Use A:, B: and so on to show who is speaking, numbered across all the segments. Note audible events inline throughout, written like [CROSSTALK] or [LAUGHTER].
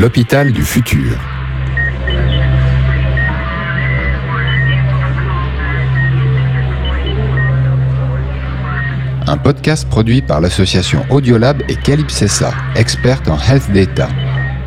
A: L'hôpital du futur. Un podcast produit par l'association Audiolab et Calypsessa, experte en health data.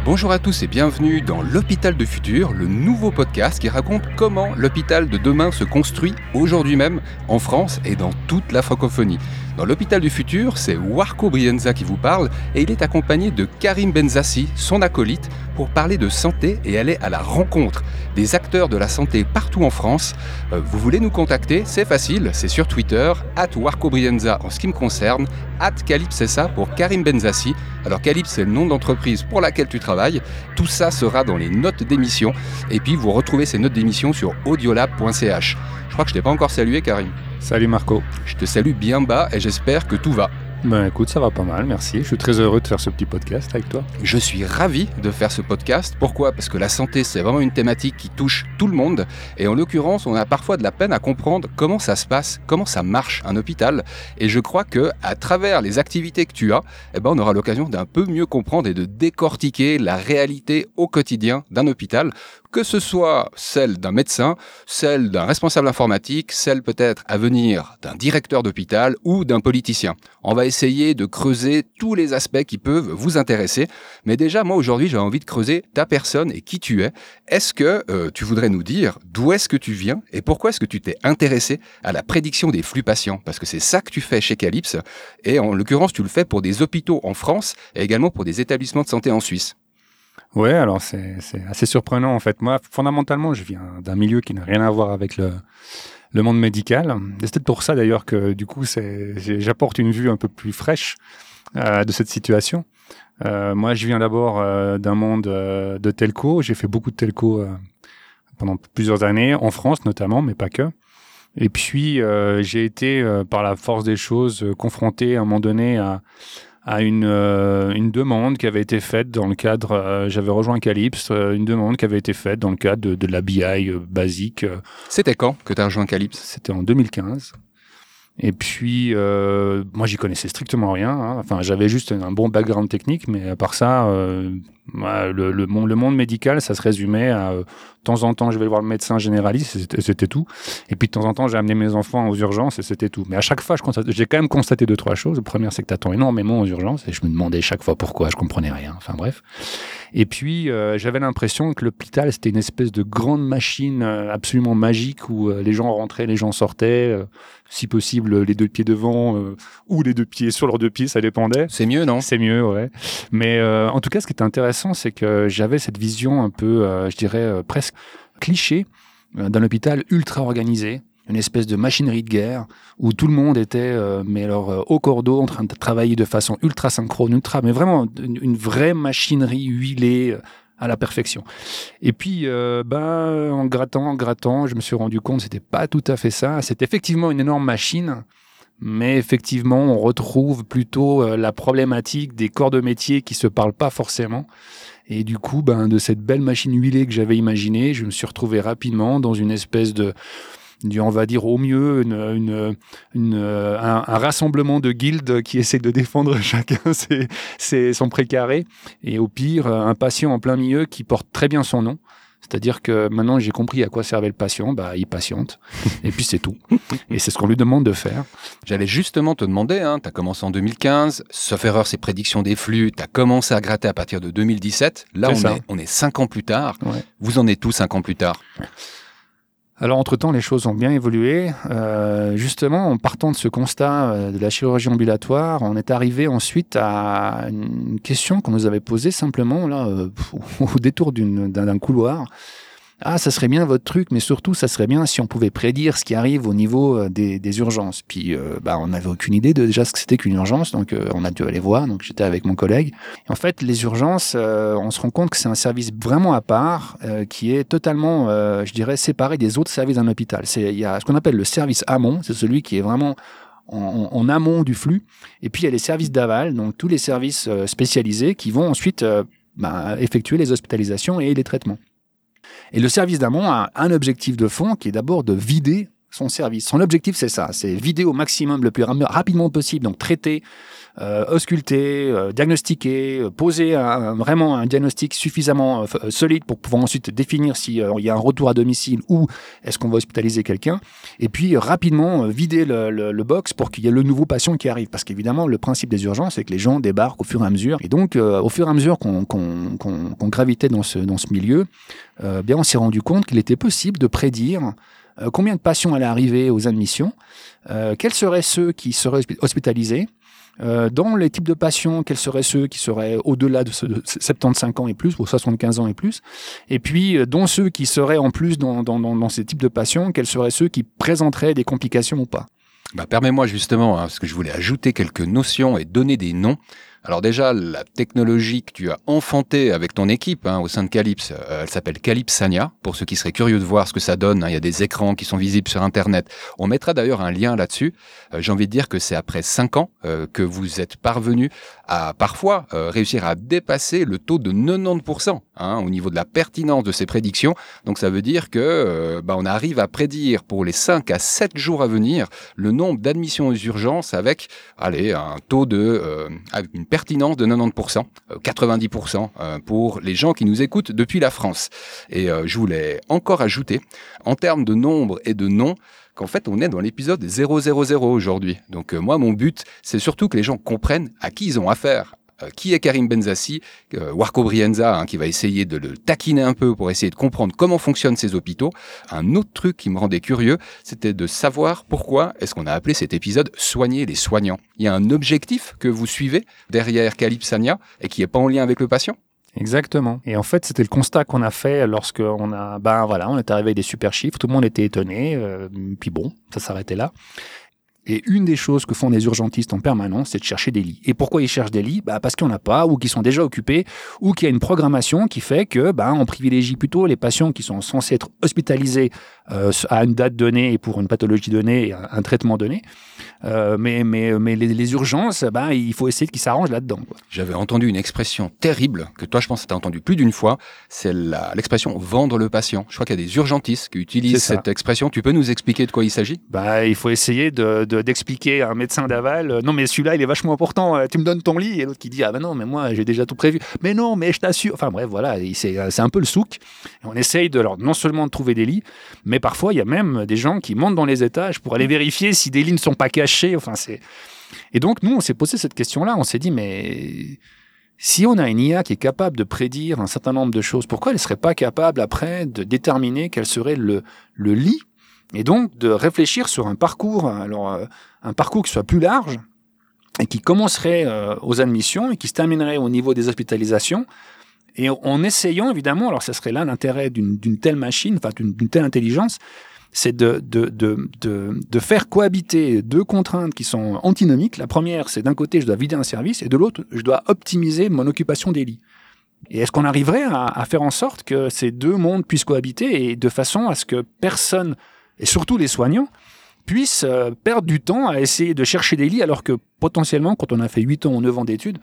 B: Bonjour à tous et bienvenue dans l'hôpital du futur, le nouveau podcast qui raconte comment l'hôpital de demain se construit aujourd'hui même en France et dans toute la francophonie. Dans l'hôpital du futur, c'est Warco Brienza qui vous parle et il est accompagné de Karim Benzassi, son acolyte, pour parler de santé et aller à la rencontre des acteurs de la santé partout en France. Euh, vous voulez nous contacter C'est facile, c'est sur Twitter, at Warco Brienza en ce qui me concerne, at Calypsessa pour Karim Benzassi. Alors Calypse, c'est le nom d'entreprise pour laquelle tu travailles. Tout ça sera dans les notes d'émission et puis vous retrouvez ces notes d'émission sur audiolab.ch. Je crois que je t'ai pas encore salué Karim.
C: Salut Marco.
B: Je te salue bien bas et j'espère que tout va.
C: Ben écoute, ça va pas mal, merci. Je suis très heureux de faire ce petit podcast avec toi.
B: Je suis ravi de faire ce podcast. Pourquoi? Parce que la santé, c'est vraiment une thématique qui touche tout le monde. Et en l'occurrence, on a parfois de la peine à comprendre comment ça se passe, comment ça marche un hôpital. Et je crois que à travers les activités que tu as, eh ben, on aura l'occasion d'un peu mieux comprendre et de décortiquer la réalité au quotidien d'un hôpital que ce soit celle d'un médecin, celle d'un responsable informatique, celle peut-être à venir d'un directeur d'hôpital ou d'un politicien. On va essayer de creuser tous les aspects qui peuvent vous intéresser. Mais déjà, moi aujourd'hui, j'ai envie de creuser ta personne et qui tu es. Est-ce que euh, tu voudrais nous dire d'où est-ce que tu viens et pourquoi est-ce que tu t'es intéressé à la prédiction des flux patients? Parce que c'est ça que tu fais chez Calypse. Et en l'occurrence, tu le fais pour des hôpitaux en France et également pour des établissements de santé en Suisse.
C: Ouais, alors c'est assez surprenant en fait. Moi, fondamentalement, je viens d'un milieu qui n'a rien à voir avec le, le monde médical. C'est peut-être pour ça d'ailleurs que du coup, j'apporte une vue un peu plus fraîche euh, de cette situation. Euh, moi, je viens d'abord euh, d'un monde de telco. J'ai fait beaucoup de telco pendant plusieurs années, en France notamment, mais pas que. Et puis, j'ai été, par la force des choses, confronté à un moment donné à, à une, euh, une demande qui avait été faite dans le cadre, euh, j'avais rejoint Calypse, euh, une demande qui avait été faite dans le cadre de, de la BI basique.
B: C'était quand que tu as rejoint Calypse?
C: C'était en 2015. Et puis, moi, j'y connaissais strictement rien. Hein. Enfin, j'avais juste un bon background technique, mais à part ça, le, le, monde, le monde médical, ça se résumait à de temps en temps, je vais voir le médecin généraliste, c'était tout. Et puis de temps en temps, j'ai amené mes enfants aux urgences et c'était tout. Mais à chaque fois, j'ai quand même constaté deux, trois choses. La première, c'est que tu attends énormément aux urgences et je me demandais chaque fois pourquoi, je comprenais rien. Enfin bref. Et puis, euh, j'avais l'impression que l'hôpital, c'était une espèce de grande machine euh, absolument magique où euh, les gens rentraient, les gens sortaient, si possible, les deux pieds devant ou les deux pieds sur leurs deux pieds, ça dépendait.
B: C'est mieux, non?
C: C'est mieux, ouais. Mais en tout cas, ce qui était intéressant, c'est que j'avais cette vision un peu, euh, je dirais, euh, presque cliché euh, d'un hôpital ultra organisé, une espèce de machinerie de guerre où tout le monde était mais alors au cordeau en train de travailler de façon ultra synchrone, ultra, mais vraiment une, vraie machinerie huilée à la perfection. Et puis, ben, en grattant, en grattant, je me suis rendu compte que c'était pas tout à fait ça. C'est effectivement une énorme machine mais effectivement, on retrouve plutôt euh, la problématique des corps de métier qui se parlent pas forcément. Et du coup, ben, de cette belle machine huilée que j'avais imaginée, je me suis retrouvé rapidement dans une espèce de, on va dire au mieux, une, un, rassemblement de guildes qui essaient de défendre [LAUGHS] chacun ses, ses, son précaré. Et au pire, un patient en plein milieu qui porte très bien son nom. C'est-à-dire que maintenant j'ai compris à quoi servait le patient, bah, il patiente, et puis c'est tout. [LAUGHS] Et c'est ce qu'on lui demande de faire.
B: J'allais justement te demander, hein, tu as commencé en 2015, sauf erreur, ces prédictions des flux, tu as commencé à gratter à partir de 2017. Là, on est, on est, cinq ans plus tard. Vous en êtes tous cinq ans plus tard?
C: Alors, entre-temps, les choses ont bien évolué. Euh, justement, en partant de ce constat euh, de la chirurgie ambulatoire, on est arrivé ensuite à une question qu'on nous avait posée simplement là, euh, [LAUGHS] au détour d'un couloir. Ah, ça serait bien votre truc, mais surtout, ça serait bien si on pouvait prédire ce qui arrive au niveau euh, des, urgences. Puis, euh, bah, on n'avait aucune idée de déjà ce que c'était qu'une urgence, donc euh, on a dû aller voir. Donc, j'étais avec mon collègue. en fait, les urgences, on se rend compte que c'est un service vraiment à part, qui est totalement, je dirais, séparé des autres services d'un hôpital. Il y a ce qu'on appelle le service amont, c'est celui qui est vraiment en, amont du flux. Et puis, il y a les services d'aval, donc tous les services spécialisés qui vont ensuite bah, effectuer les hospitalisations et les traitements. Et le service d'amont a un objectif de fond qui est d'abord de vider son service. Son objectif, c'est ça, c'est vider au maximum le plus rapidement possible, donc traiter, euh, ausculter, euh, diagnostiquer, euh, poser vraiment un diagnostic suffisamment solide pour pouvoir ensuite définir s'il y a un retour à domicile ou est-ce qu'on va hospitaliser quelqu'un, et puis rapidement vider le, box pour qu'il y ait le nouveau patient qui arrive. Parce qu'évidemment, le principe des urgences, c'est que les gens débarquent au fur et à mesure. Et donc, au fur et à mesure qu'on gravitait dans ce, dans ce milieu, bien, on s'est rendu compte qu'il était possible de prédire combien de patients allaient arriver aux admissions, euh, quels seraient ceux qui seraient hospitalisés, euh, dans les types de patients, quels seraient ceux qui seraient au-delà de, 75 ans et plus, ou 75 ans et plus, et puis dans ceux qui seraient en plus dans, dans, ces types de patients, quels seraient ceux qui présenteraient des complications ou pas?
B: Bah, Permets-moi justement, hein, parce que je voulais ajouter quelques notions et donner des noms. Alors déjà, la technologie que tu as enfantée avec ton équipe hein, au sein de Calypse, euh, elle s'appelle Calypsania. Pour ceux qui seraient curieux de voir ce que ça donne, hein, il y a des écrans qui sont visibles sur Internet. On mettra d'ailleurs un lien là-dessus. Euh, j'ai envie de dire que c'est après cinq ans euh, que vous êtes parvenu à parfois réussir à dépasser le taux de 90% hein, au niveau de la pertinence de ces prédictions. Donc ça veut dire que bah, on arrive à prédire pour les 5 à 7 jours à venir le nombre d'admissions aux urgences avec allez, un taux de pertinence de 90%, 90% euh, euh, pour les gens qui nous écoutent depuis la France. Et euh, je voulais encore ajouter, en termes de nombre et de noms, qu'en fait on est dans l'épisode 000 aujourd'hui. Donc moi mon but c'est surtout que les gens comprennent à qui ils ont affaire, euh, qui est Karim Benzassi, euh, Warco Brienza, hein, qui va essayer de le taquiner un peu pour essayer de comprendre comment fonctionnent ces hôpitaux. Un autre truc qui me rendait curieux, c'était de savoir pourquoi est-ce qu'on a appelé cet épisode Soigner les soignants. Il y a un objectif que vous suivez derrière Calypsania et qui n'est pas en lien avec le patient?
C: Exactement. Et en fait, c'était le constat qu'on a fait lorsque on a, ben voilà, on est arrivé avec des super chiffres, tout le monde était étonné, euh, puis bon, ça s'arrêtait là. Et une des choses que font les urgentistes en permanence, c'est de chercher des lits. Et pourquoi ils cherchent des lits? Bah Parce qu'il n'y en a pas, ou qu'ils sont déjà occupés, ou qu'il y a une programmation qui fait que bah, on privilégie plutôt les patients qui sont censés être hospitalisés euh, à une date donnée et pour une pathologie donnée et un, traitement donné. Euh, mais mais, mais les, urgences, bah, il faut essayer qu'ils s'arrangent là-dedans.
B: J'avais entendu une expression terrible, que toi je pense tu as entendu plus d'une fois, c'est l'expression vendre le patient. Je crois qu'il y a des urgentistes qui utilisent cette expression. Tu peux nous expliquer de quoi il s'agit?
C: Bah, Il faut essayer de d'expliquer à un médecin d'aval, euh, non mais celui-là il est vachement important, euh, tu me donnes ton lit, et l'autre qui dit, ah ben non, mais moi j'ai déjà tout prévu, mais non, mais je t'assure, enfin bref, voilà, c'est un peu le souk. on essaye de leur, non seulement de trouver des lits, mais parfois il y a même des gens qui montent dans les étages pour aller vérifier si des lits ne sont pas cachés, enfin c'est... Et donc nous on s'est posé cette question-là, on s'est dit, mais... Si on a une IA qui est capable de prédire un certain nombre de choses, pourquoi elle ne serait pas capable après de déterminer quel serait le, le lit et donc de réfléchir sur un parcours, alors euh, un parcours qui soit plus large et qui commencerait euh, aux admissions et qui se terminerait au niveau des hospitalisations. Et en essayant évidemment, alors ça serait là l'intérêt d'une telle machine, enfin d'une telle intelligence, c'est de, de, de, de, faire cohabiter deux contraintes qui sont antinomiques. La première, c'est d'un côté, je dois vider un service, et de l'autre, je dois optimiser mon occupation des lits. Et est-ce qu'on arriverait à, faire en sorte que ces deux mondes puissent cohabiter et de façon à ce que personne et surtout les soignants, puissent euh, perdre du temps à essayer de chercher des lits alors que potentiellement, quand on a fait 8 ans ou 9 ans d'études,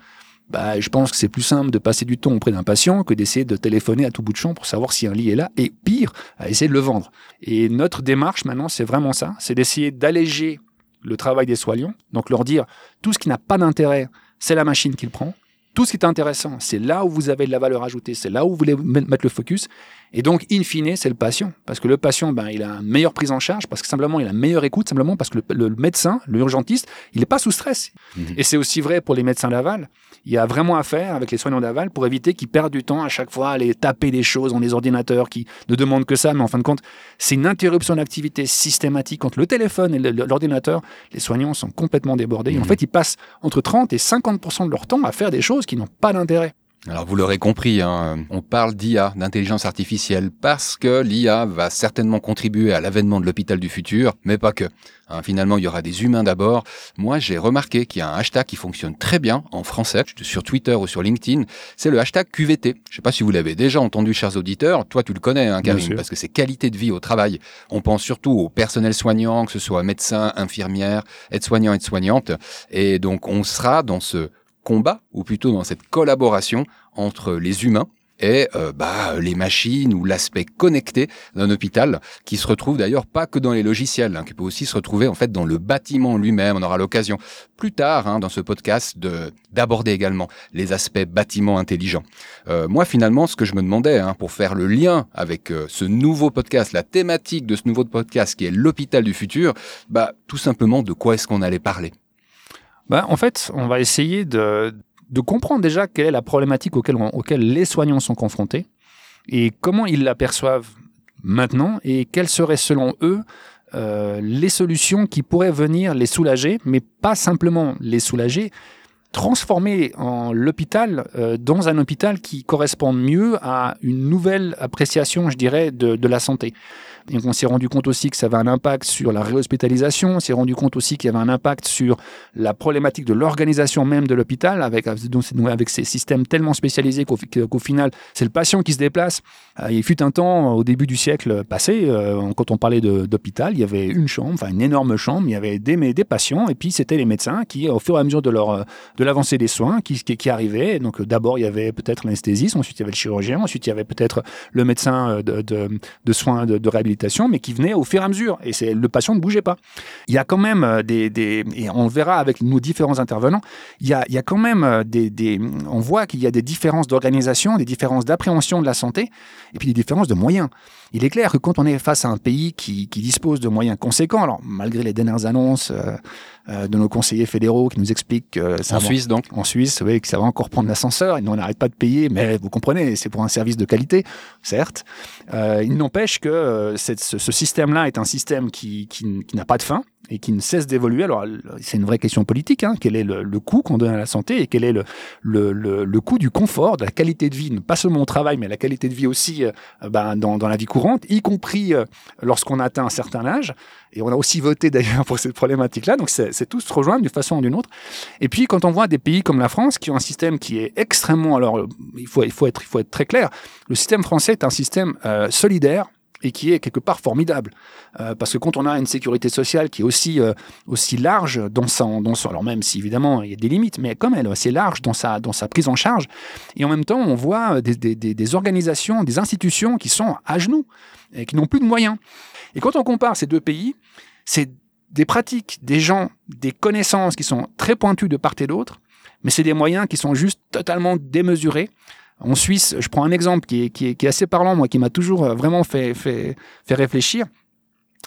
C: bah, je pense que c'est plus simple de passer du temps auprès d'un patient que d'essayer de téléphoner à tout bout de champ pour savoir si un lit est là, et pire, à essayer de le vendre. Et notre démarche maintenant, c'est vraiment ça, c'est d'essayer d'alléger le travail des soignants, donc leur dire tout ce qui n'a pas d'intérêt, c'est la machine qui le prend, tout ce qui est intéressant, c'est là où vous avez de la valeur ajoutée, c'est là où vous voulez mettre le focus. Et donc, in fine, c'est le patient. Parce que le patient, ben, il a une meilleure prise en charge, parce que simplement, il a une meilleure écoute, simplement parce que le, médecin, l'urgentiste, il n'est pas sous stress. Mhm. Et c'est aussi vrai pour les médecins d'aval. Il y a vraiment à faire avec les soignants d'aval pour éviter qu'ils perdent du temps à chaque fois à aller taper des choses dans les ordinateurs qui ne demandent que ça. Mais en fin de compte, c'est une interruption d'activité systématique entre le téléphone et l'ordinateur. Les soignants sont complètement débordés. Et en mhm. fait, ils passent entre 30 et 50% de leur temps à faire des choses qui n'ont pas d'intérêt.
B: Alors vous l'aurez compris, hein, on parle d'IA, d'intelligence artificielle, parce que l'IA va certainement contribuer à l'avènement de l'hôpital du futur, mais pas que. Hein, finalement, il y aura des humains d'abord. Moi, j'ai remarqué qu'il y a un hashtag qui fonctionne très bien en français, sur Twitter ou sur LinkedIn, c'est le hashtag QVT. Je ne sais pas si vous l'avez déjà entendu, chers auditeurs. Toi, tu le connais, hein, Karim, parce que c'est qualité de vie au travail. On pense surtout au personnel soignant, que ce soit médecin, infirmière, aide-soignant, aide-soignante. Et donc, on sera dans ce combat, ou plutôt dans cette collaboration entre les humains et euh, bah, les machines ou l'aspect connecté d'un hôpital qui se retrouve d'ailleurs pas que dans les logiciels, hein, qui peut aussi se retrouver en fait dans le bâtiment lui-même. On aura l'occasion plus tard hein, dans ce podcast de d'aborder également les aspects bâtiments intelligents. Euh, moi finalement, ce que je me demandais hein, pour faire le lien avec euh, ce nouveau podcast, la thématique de ce nouveau podcast qui est l'hôpital du futur, bah tout simplement de quoi est-ce qu'on allait parler?
C: Bah, en fait, on va essayer de, de comprendre déjà quelle est la problématique auquel, auquel les soignants sont confrontés et comment ils l'aperçoivent maintenant et quelles seraient selon eux euh, les solutions qui pourraient venir les soulager, mais pas simplement les soulager, transformer l'hôpital euh, dans un hôpital qui correspond mieux à une nouvelle appréciation, je dirais, de la santé. On s'est rendu compte aussi que ça avait un impact sur la réhospitalisation. On s'est rendu compte aussi qu'il y avait un impact sur la problématique de l'organisation même de l'hôpital, avec, avec ces systèmes tellement spécialisés qu'au final, c'est le patient qui se déplace. Euh, il fut un temps, au début du siècle passé, euh, quand on parlait d'hôpital, il y avait une chambre, enfin une énorme chambre, il y avait des, patients, et puis c'était les médecins qui, au fur et à mesure de l'avancée des soins, qui, arrivaient. Donc d'abord, il y avait peut-être l'anesthésiste, ensuite il y avait le chirurgien, ensuite il y avait peut-être le médecin de, soins de réhabilitation mais qui venait au fur et à mesure. Et c'est le patient ne bougeait pas. Il y a quand même euh, des, des et on verra avec nos différents intervenants, il y a, il y a quand même euh, des, des on voit qu'il y a des différences d'organisation, des différences d'appréhension de la santé, et puis des différences de moyens. Il est clair que quand on est face à un pays qui, qui dispose de moyens conséquents, alors malgré les dernières annonces euh, euh, de nos conseillers fédéraux qui nous expliquent que
B: ça en Suisse donc
C: en Suisse, oui, que ça va encore prendre l'ascenseur. Ils n'arrêtent pas de payer, mais vous comprenez, c'est pour un service de qualité, certes. Euh, il n'empêche que euh, ce, ce système-là est un système qui, qui, qui n'a pas de fin et qui ne cesse d'évoluer. Alors, c'est une vraie question politique. Hein. Quel est le, le coût qu'on donne à la santé et quel est le, le, le, coût du confort, de la qualité de vie, pas seulement au travail, mais la qualité de vie aussi euh, ben, dans, dans, la vie courante, y compris euh, lorsqu'on atteint un certain âge. Et on a aussi voté d'ailleurs pour cette problématique-là. Donc, c'est tout se rejoindre d'une façon ou d'une autre. Et puis, quand on voit des pays comme la France qui ont un système qui est extrêmement... Alors, il faut, il faut, être, il faut être très clair. Le système français est un système euh, solidaire et qui est quelque part formidable. Euh, parce que quand on a une sécurité sociale qui est aussi, euh, aussi large dans son, dans son... Alors même si évidemment il y a des limites, mais comme elle est assez large dans sa, dans sa prise en charge, et en même temps on voit des, des, des organisations, des institutions qui sont à genoux et qui n'ont plus de moyens. Et quand on compare ces deux pays, c'est des pratiques, des gens, des connaissances qui sont très pointues de part et d'autre, mais c'est des moyens qui sont juste totalement démesurés. En Suisse, je prends un exemple qui est, assez parlant, moi, qui m'a toujours euh, vraiment fait, fait, fait réfléchir.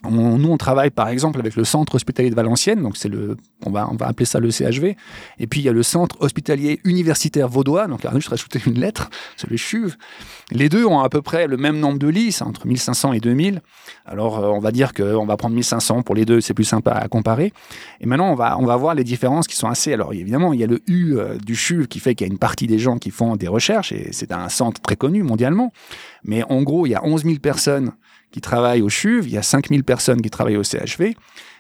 C: On, nous, on travaille par exemple avec le centre hospitalier de Valenciennes, donc c'est le, on va, on va appeler ça le CHV. Et puis il y a le centre hospitalier universitaire vaudois, donc là, je rajouter une lettre, c'est le CHUV. Les deux ont à peu près le même nombre de lits, entre 1500 et 2000. Alors euh, on va dire qu'on va prendre 1500 pour les deux, c'est plus sympa à comparer. Et maintenant, on va, on va voir les différences qui sont assez. Alors évidemment, il y a le U euh, du CHUV qui fait qu'il y a une partie des gens qui font des recherches, et c'est un centre très connu mondialement. Mais en gros, il y a 11 000 personnes qui travaillent au CHUV, il y a 5000 personnes qui travaillent au CHV.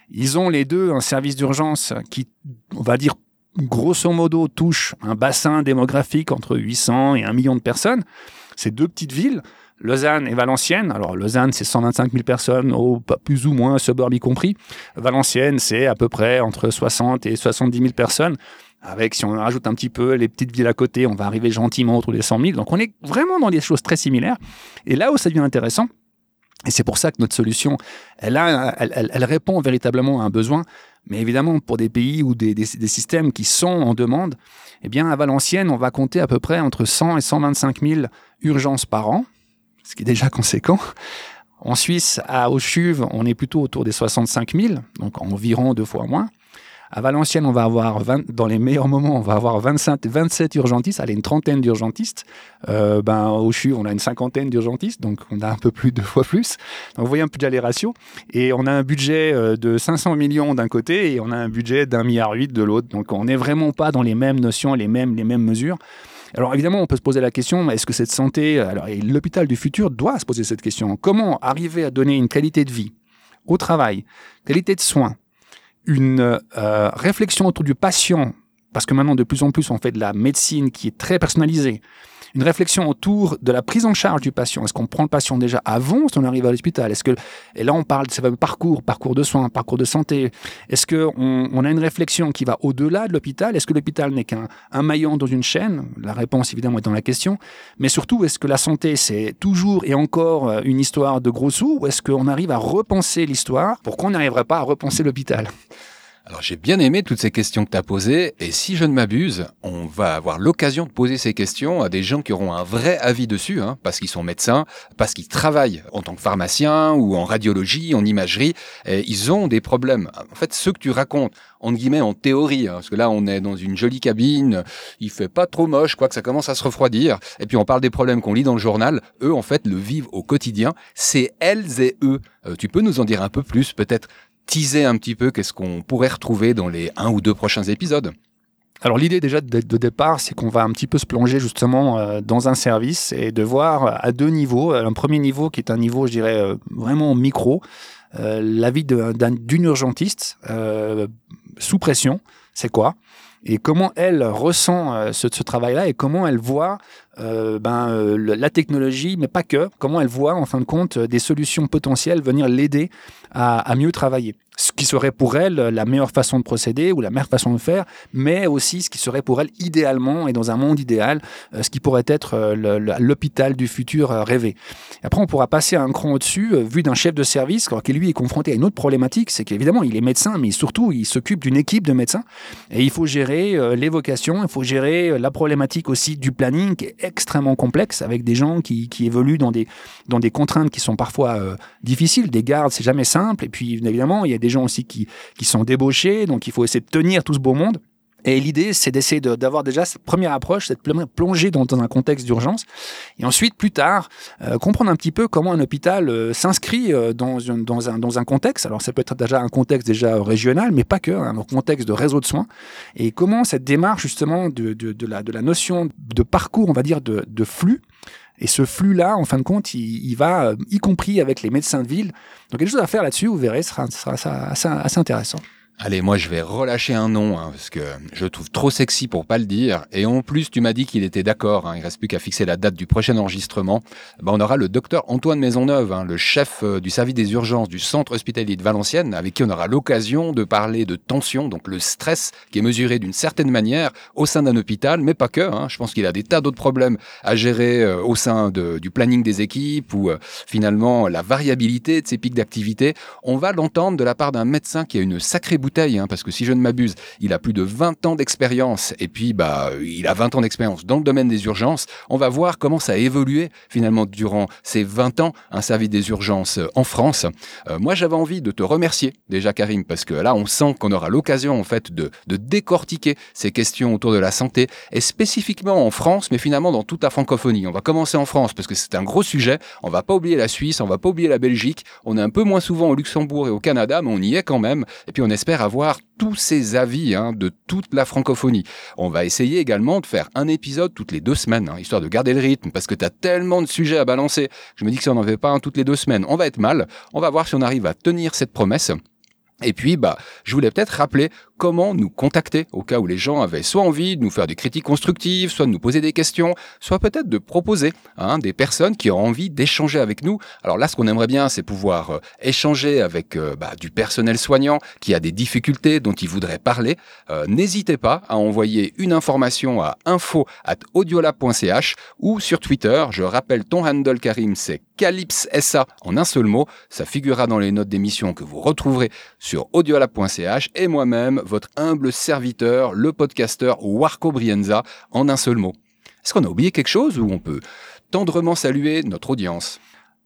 C: Ils ont les deux un service d'urgence qui, on va dire, grosso modo, touche un bassin démographique entre 800 et 1 million de personnes. C'est deux petites villes, Lausanne et Valenciennes. Alors, Lausanne, c'est 125 000 personnes, au, plus ou moins, suburb y compris. Valenciennes, c'est à peu près entre 60 et 70 000 personnes. Avec, si on rajoute un petit peu les petites villes à côté, on va arriver gentiment autour des 100 000. Donc, on est vraiment dans des choses très similaires. Et là où ça devient intéressant, et c'est pour ça que notre solution, elle, répond véritablement à un besoin. Mais évidemment, pour des pays ou des, systèmes qui sont en demande, eh bien, à Valenciennes, on va compter à peu près entre 100 et 125 000 urgences par an, ce qui est déjà [LAUGHS] conséquent. En Suisse, à Auchuve, on est plutôt autour des 65 000, donc environ deux fois moins. À Valenciennes, on va avoir 20, dans les meilleurs moments, on va avoir 25, 27 urgentistes, allez, une trentaine d'urgentistes. Euh, ben, au CHU, on a une cinquantaine d'urgentistes, donc on a un peu plus, [LAUGHS] deux fois plus. Donc vous voyez un peu déjà les ratios. Et on a un budget euh, de 500 millions d'un côté et on a un budget d'un milliard huit de l'autre. Donc on n'est vraiment pas dans les mêmes notions, les mêmes, les mêmes mesures. Alors évidemment, on peut se poser la question, est-ce que cette santé, alors l'hôpital du futur doit se poser cette question. Comment arriver à donner une qualité de vie au travail, qualité de soins, une euh, réflexion autour du patient, parce que maintenant de plus en plus on fait de la médecine qui est très personnalisée, une réflexion autour de la prise en charge du patient. Est-ce qu'on prend le patient déjà avant son arrivée à l'hôpital? Est-ce que et là on parle de ce parcours, parcours de soins, parcours de santé. Est-ce que on, a une réflexion qui va au-delà de l'hôpital? Est-ce que l'hôpital n'est qu'un un maillon dans une chaîne? La réponse évidemment est dans la question. Mais surtout, est-ce que la santé c'est toujours et encore euh, une histoire de gros sous? Ou est-ce qu'on arrive à repenser l'histoire Pourquoi on n'arriverait pas à repenser l'hôpital?
B: Alors j'ai bien aimé toutes ces questions que tu as posées et si je ne m'abuse, on va avoir l'occasion de poser ces questions à des gens qui auront un vrai avis dessus, hein, parce qu'ils sont médecins, parce qu'ils travaillent en tant que pharmaciens ou en radiologie, en imagerie, et ils ont des problèmes. En fait, ceux que tu racontes, en guillemets, en théorie, hein, parce que là on est dans une jolie cabine, il fait pas trop moche, quoi que ça commence à se refroidir, et puis on parle des problèmes qu'on lit dans le journal, eux en fait le vivent au quotidien, c'est elles et eux. Euh, tu peux nous en dire un peu plus peut-être teaser un petit peu qu'est-ce qu'on pourrait retrouver dans les un ou deux prochains épisodes
C: alors l'idée déjà de, départ, c'est qu'on va un petit peu se plonger justement euh, dans un service et de voir à deux niveaux. Un premier niveau qui est un niveau, je dirais, euh, vraiment micro, euh, la d'une urgentiste sous pression, c'est quoi? Et comment elle ressent ce, ce travail-là et comment elle voit ben, la technologie, mais pas que, comment elle voit en fin de compte des solutions potentielles venir l'aider à, mieux travailler? Ce qui serait pour elle la meilleure façon de procéder ou la meilleure façon de faire, mais aussi ce qui serait pour elle idéalement et dans un monde idéal, euh, ce qui pourrait être euh, l'hôpital du futur euh, rêvé. Après, on pourra passer un cran au-dessus, vu d'un chef de service, qui lui est confronté à une autre problématique, c'est qu'évidemment, il est médecin, mais surtout, il s'occupe d'une équipe de médecins, et il faut gérer l'évocation, il faut gérer la problématique aussi du planning, qui est extrêmement complexe, avec des gens qui, évoluent dans des, dans des contraintes qui sont parfois difficiles. Des gardes, c'est jamais simple et puis, évidemment, il y a des gens aussi qui, qui sont débauchés. Donc, il faut essayer de tenir tout ce beau monde. Et l'idée, c'est d'essayer d'avoir déjà cette première approche, cette plongée dans, dans un contexte d'urgence. Et ensuite, plus tard, euh, comprendre un petit peu comment un hôpital euh, s'inscrit euh, dans, dans, un, dans un contexte. Alors, ça peut être déjà un contexte déjà régional, mais pas que, hein, un contexte de réseau de soins. Et comment cette démarche, justement, de, de, de, la, de la notion de parcours, on va dire, de, de flux, et ce flux-là, en fin de compte, il, va, y compris avec les médecins de ville. Donc, il y a des choses à faire là-dessus, vous verrez, ce sera assez intéressant.
B: Allez, moi je vais relâcher un nom hein, parce que je trouve trop sexy pour pas le dire. Et en plus, tu m'as dit qu'il était d'accord. Hein, il reste plus qu'à fixer la date du prochain enregistrement. Ben, on aura le docteur Antoine Maisonneuve, hein, le chef euh, du service des urgences du centre hospitalier de Valenciennes, avec qui on aura l'occasion de parler de tension, donc le stress qui est mesuré d'une certaine manière au sein d'un hôpital, mais pas que. Hein. Je pense qu'il a des tas d'autres problèmes à gérer euh, au sein du planning des équipes ou euh, finalement la variabilité de ses pics d'activité. On va l'entendre de la part d'un médecin qui a une sacrée bouteille, hein, parce que si je ne m'abuse, il a plus de 20 ans d'expérience, et puis bah, il a 20 ans d'expérience dans le domaine des urgences. On va voir comment ça a évolué finalement durant ces 20 ans, un service des urgences euh, en France. Euh, moi, j'avais envie de te remercier déjà, Karim, parce que là, on sent qu'on aura l'occasion en fait de, de décortiquer ces questions autour de la santé, et spécifiquement en France, mais finalement dans toute la francophonie. On va commencer en France parce que c'est un gros sujet. On va pas oublier la Suisse, on va pas oublier la Belgique. On est un peu moins souvent au Luxembourg et au Canada, mais on y est quand même. Et puis on espère avoir tous ces avis hein, de toute la francophonie. On va essayer également de faire un épisode toutes les deux semaines, hein, histoire de garder le rythme, parce que tu as tellement de sujets à balancer. Je me dis que si on n'en fait pas un toutes les deux semaines, on va être mal. On va voir si on arrive à tenir cette promesse. Et puis, bah, je voulais peut-être rappeler comment nous contacter au cas où les gens avaient soit envie de nous faire des critiques constructives, soit de nous poser des questions, soit peut-être de proposer hein, des personnes qui ont envie d'échanger avec nous. Alors là, ce qu'on aimerait bien, c'est pouvoir euh, échanger avec euh, bah, du personnel soignant qui a des difficultés dont il voudrait parler. Euh, n'hésitez pas à envoyer une information à info@audiola.ch ou sur Twitter. Je rappelle ton handle Karim, c'est Calypse SA en un seul mot. Ça figurera dans les notes d'émission que vous retrouverez audiolab.ch et moi-même, votre humble serviteur, le podcasteur Warco Brienza, en un seul mot. Est-ce qu'on a oublié quelque chose ou on peut tendrement saluer notre audience?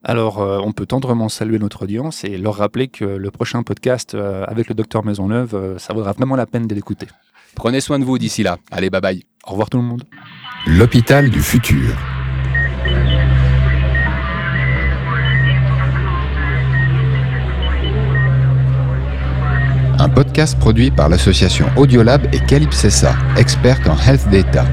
C: Alors, euh, on peut tendrement saluer notre audience et leur rappeler que le prochain podcast euh, avec le docteur Maisonneuve, euh, ça vaudra vraiment la peine de l'écouter.
B: Prenez soin de vous d'ici là. Allez, bye bye.
C: Au revoir tout le monde.
A: L'hôpital du futur. Un podcast produit par l'association Audiolab et Calypsessa, experte en health data.